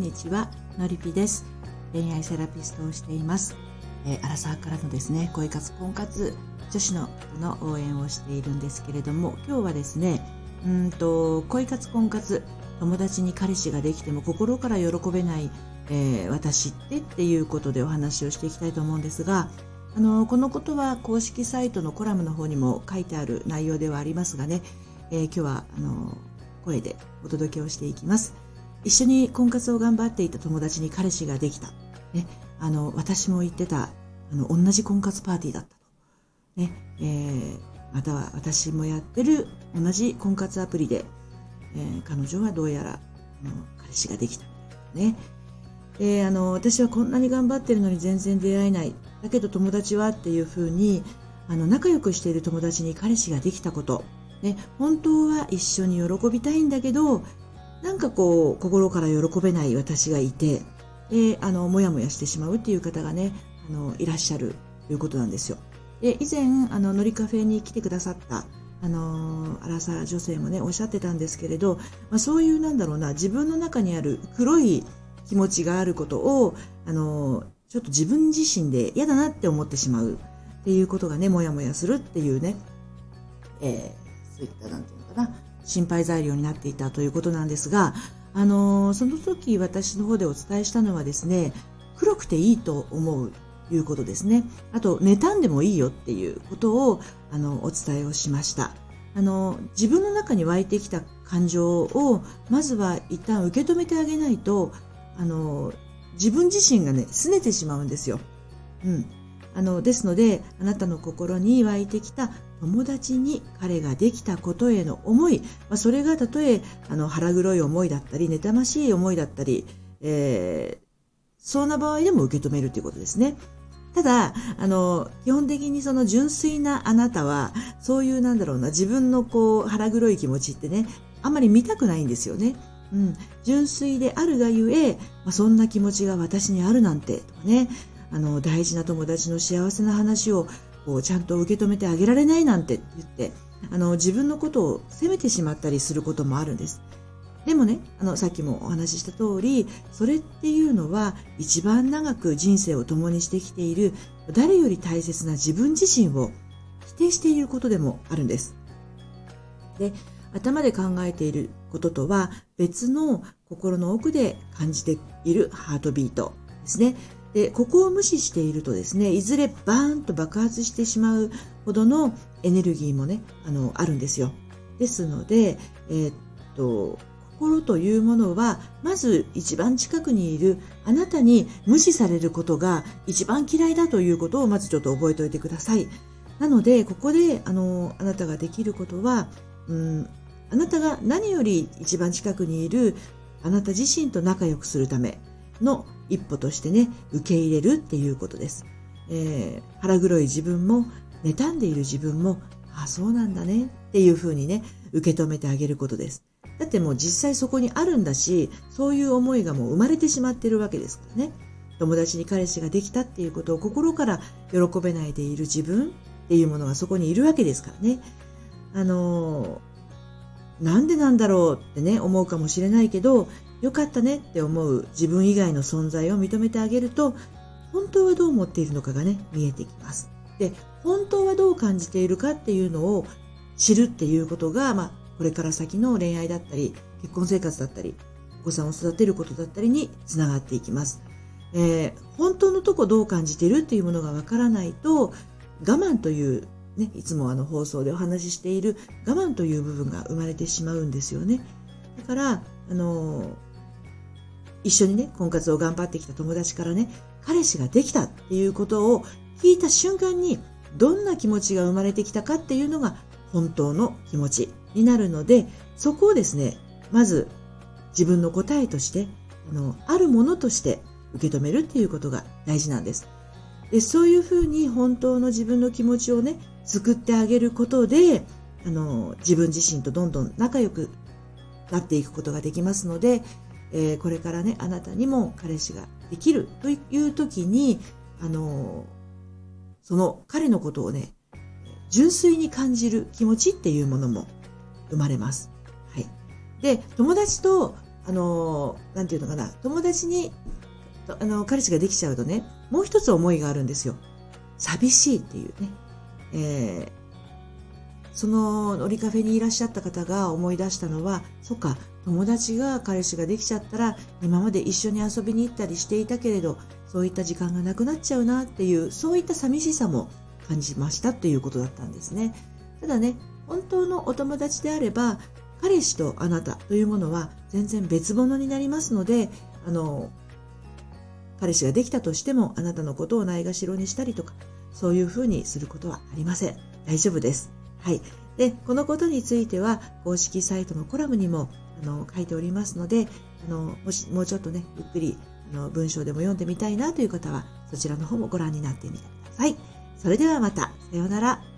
んにちはのりぴです恋愛セラピストをしています、えー、アラサーからのですね恋活婚活女子のの応援をしているんですけれども今日はですねうんと恋活婚活友達に彼氏ができても心から喜べない、えー、私ってっていうことでお話をしていきたいと思うんですがあのこのことは公式サイトのコラムの方にも書いてある内容ではありますがね、えー、今日はあの声でお届けをしていきます。一緒に婚活を頑張っていた友達に彼氏ができた。ね、あの、私も言ってた、あの、同じ婚活パーティーだったと。ね、えー、または私もやってる同じ婚活アプリで、えー、彼女はどうやら、あの、彼氏ができた。ね。で、あの、私はこんなに頑張ってるのに全然出会えない。だけど友達はっていうふうに、あの、仲良くしている友達に彼氏ができたこと。ね、本当は一緒に喜びたいんだけど、なんかこう、心から喜べない私がいて、で、あの、もやもやしてしまうっていう方がね、あの、いらっしゃるということなんですよ。で、以前、あの、のりカフェに来てくださった、あの、アラサー女性もね、おっしゃってたんですけれど、まあ、そういうなんだろうな、自分の中にある黒い気持ちがあることを、あの、ちょっと自分自身で嫌だなって思ってしまうっていうことがね、もやもやするっていうね、えー、そういった、なんていうのかな、心配材料になっていたということなんですが、あのその時私の方でお伝えしたのはですね、黒くていいと思うということですね。あと、妬んでもいいよっていうことを、あの、お伝えをしました。あの、自分の中に湧いてきた感情を、まずは一旦受け止めてあげないと、あの、自分自身がね、拗ねてしまうんですよ。うん。あの、ですので、あなたの心に湧いてきた友達に彼ができたことへの思い、まあ、それがたとえあの腹黒い思いだったり、妬ましい思いだったり、えー、そんな場合でも受け止めるということですね。ただ、あの、基本的にその純粋なあなたは、そういうなんだろうな、自分のこう腹黒い気持ちってね、あんまり見たくないんですよね。うん、純粋であるがゆえ、まあ、そんな気持ちが私にあるなんて、とかね、あの、大事な友達の幸せな話をこうちゃんと受け止めてあげられないなんて言って、あの、自分のことを責めてしまったりすることもあるんです。でもね、あの、さっきもお話しした通り、それっていうのは一番長く人生を共にしてきている誰より大切な自分自身を否定していることでもあるんです。で、頭で考えていることとは別の心の奥で感じているハートビートですね。で、ここを無視しているとですね、いずれバーンと爆発してしまうほどのエネルギーもね、あの、あるんですよ。ですので、えー、っと、心というものは、まず一番近くにいるあなたに無視されることが一番嫌いだということをまずちょっと覚えておいてください。なので、ここで、あの、あなたができることは、うん、あなたが何より一番近くにいるあなた自身と仲良くするための一歩としてね、受け入れるっていうことです。えー、腹黒い自分も、妬んでいる自分も、あ、そうなんだねっていうふうにね、受け止めてあげることです。だってもう実際そこにあるんだし、そういう思いがもう生まれてしまってるわけですからね。友達に彼氏ができたっていうことを心から喜べないでいる自分っていうものがそこにいるわけですからね。あのー、なんでなんだろうってね、思うかもしれないけど、良かったねって思う自分以外の存在を認めてあげると、本当はどう思っているのかがね、見えてきます。で、本当はどう感じているかっていうのを知るっていうことが、まあ、これから先の恋愛だったり、結婚生活だったり、お子さんを育てることだったりにつながっていきます。えー、本当のとこどう感じているっていうものがわからないと、我慢という、ね、いつもあの放送でお話ししている我慢という部分が生まれてしまうんですよね。だから、あのー一緒にね、婚活を頑張ってきた友達からね、彼氏ができたっていうことを聞いた瞬間に、どんな気持ちが生まれてきたかっていうのが本当の気持ちになるので、そこをですね、まず自分の答えとして、あの、あるものとして受け止めるっていうことが大事なんです。で、そういうふうに本当の自分の気持ちをね、作ってあげることで、あの、自分自身とどんどん仲良くなっていくことができますので、えー、これからね、あなたにも彼氏ができるという時に、あの、その彼のことをね、純粋に感じる気持ちっていうものも生まれます。はい。で、友達とあの、なんていうのかな、友達に、あの、彼氏ができちゃうとね、もう一つ思いがあるんですよ。寂しいっていうね。えー、その乗りカフェにいらっしゃった方が思い出したのは、そっか、友達が彼氏ができちゃったら、今まで一緒に遊びに行ったりしていたけれど、そういった時間がなくなっちゃうなっていう、そういった寂しさも感じましたということだったんですね。ただね、本当のお友達であれば、彼氏とあなたというものは全然別物になりますので、あの、彼氏ができたとしてもあなたのことをないがしろにしたりとか、そういうふうにすることはありません。大丈夫です。はい。で、このことについては公式サイトのコラムにもあの書いておりますので、あのもしもうちょっとね、ゆっくりあの文章でも読んでみたいなという方は、そちらの方もご覧になってみてください。それではまた。さようなら。